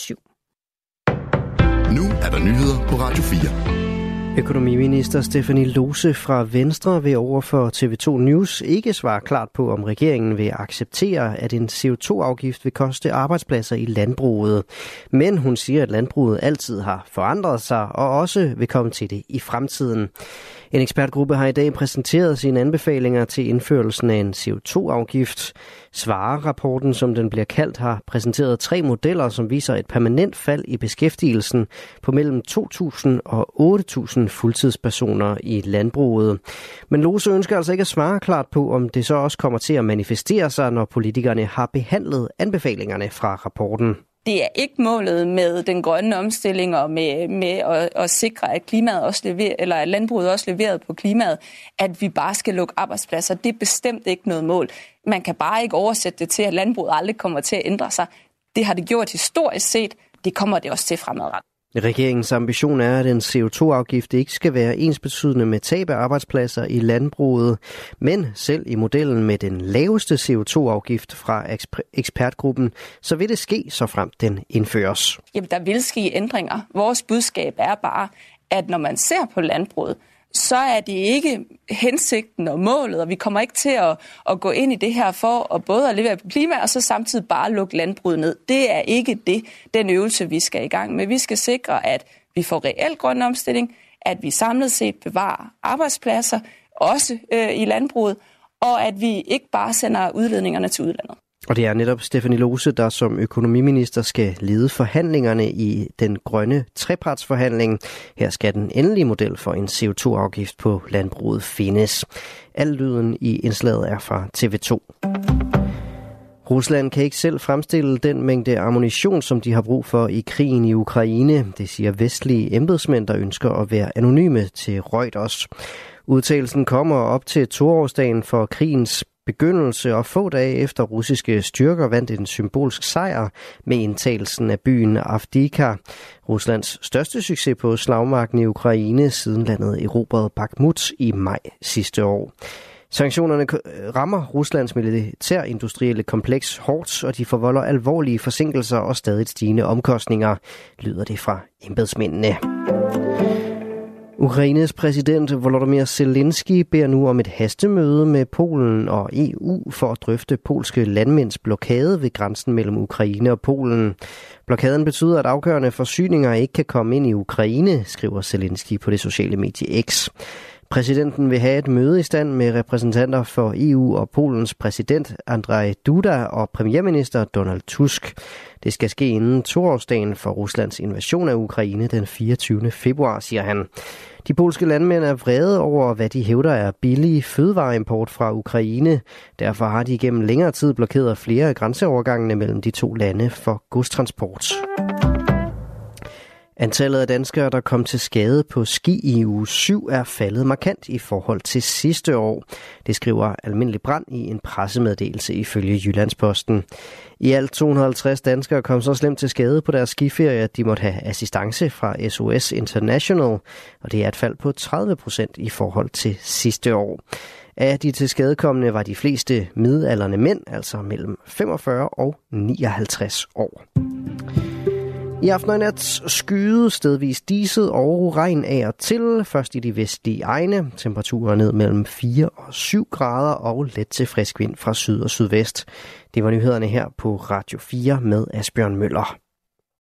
7. Nu er der nyheder på Radio 4. Økonomiminister Stefanie Lose fra Venstre vil over for TV2 News ikke svare klart på, om regeringen vil acceptere, at en CO2-afgift vil koste arbejdspladser i landbruget. Men hun siger, at landbruget altid har forandret sig og også vil komme til det i fremtiden. En ekspertgruppe har i dag præsenteret sine anbefalinger til indførelsen af en CO2-afgift. Svarerapporten, som den bliver kaldt, har præsenteret tre modeller, som viser et permanent fald i beskæftigelsen på mellem 2.000 og 8.000 fuldtidspersoner i landbruget. Men Lose ønsker altså ikke at svare klart på, om det så også kommer til at manifestere sig, når politikerne har behandlet anbefalingerne fra rapporten det er ikke målet med den grønne omstilling og med, med at, at sikre, at klimaet også lever, eller at landbruget også leveret på klimaet, at vi bare skal lukke arbejdspladser. Det er bestemt ikke noget mål. Man kan bare ikke oversætte det til, at landbruget aldrig kommer til at ændre sig. Det har det gjort historisk set. Det kommer det også til fremadrettet. Regeringens ambition er, at en CO2-afgift ikke skal være ensbetydende med tab af arbejdspladser i landbruget, men selv i modellen med den laveste CO2-afgift fra ekspertgruppen, så vil det ske, så frem den indføres. Jamen, der vil ske ændringer. Vores budskab er bare, at når man ser på landbruget, så er det ikke hensigten og målet, og vi kommer ikke til at, at gå ind i det her for at både at levere på klima, og så samtidig bare lukke landbruget ned. Det er ikke det, den øvelse, vi skal i gang med. Vi skal sikre, at vi får reel grøn omstilling, at vi samlet set bevarer arbejdspladser, også øh, i landbruget, og at vi ikke bare sender udledningerne til udlandet. Og det er netop Stefanie Lose, der som økonomiminister skal lede forhandlingerne i den grønne trepartsforhandling. Her skal den endelige model for en CO2-afgift på landbruget findes. Al lyden i indslaget er fra TV2. Rusland kan ikke selv fremstille den mængde ammunition, som de har brug for i krigen i Ukraine. Det siger vestlige embedsmænd, der ønsker at være anonyme til Reuters. Udtalelsen kommer op til toårsdagen for krigens begyndelse og få dage efter russiske styrker vandt en symbolsk sejr med indtagelsen af byen Avdika, Ruslands største succes på slagmarken i Ukraine siden landet erobrede Bakhmut i maj sidste år. Sanktionerne rammer Ruslands militærindustrielle kompleks hårdt, og de forvolder alvorlige forsinkelser og stadig stigende omkostninger, lyder det fra embedsmændene. Ukraines præsident Volodymyr Zelensky beder nu om et hastemøde med Polen og EU for at drøfte polske landmænds blokade ved grænsen mellem Ukraine og Polen. Blokaden betyder, at afgørende forsyninger ikke kan komme ind i Ukraine, skriver Zelensky på det sociale medie X. Præsidenten vil have et møde i stand med repræsentanter for EU og Polens præsident Andrzej Duda og premierminister Donald Tusk. Det skal ske inden toårsdagen for Ruslands invasion af Ukraine den 24. februar, siger han. De polske landmænd er vrede over, hvad de hævder er billig fødevareimport fra Ukraine. Derfor har de gennem længere tid blokeret flere af grænseovergangene mellem de to lande for godstransport. Antallet af danskere, der kom til skade på ski i uge 7, er faldet markant i forhold til sidste år. Det skriver Almindelig Brand i en pressemeddelelse ifølge Jyllandsposten. I alt 250 danskere kom så slemt til skade på deres skiferie, at de måtte have assistance fra SOS International, og det er et fald på 30 procent i forhold til sidste år. Af de tilskadekommende var de fleste midalderne mænd, altså mellem 45 og 59 år. I aften og nat skyde, stedvis diset og regn af og til. Først i de vestlige egne. Temperaturer ned mellem 4 og 7 grader og let til frisk vind fra syd og sydvest. Det var nyhederne her på Radio 4 med Asbjørn Møller.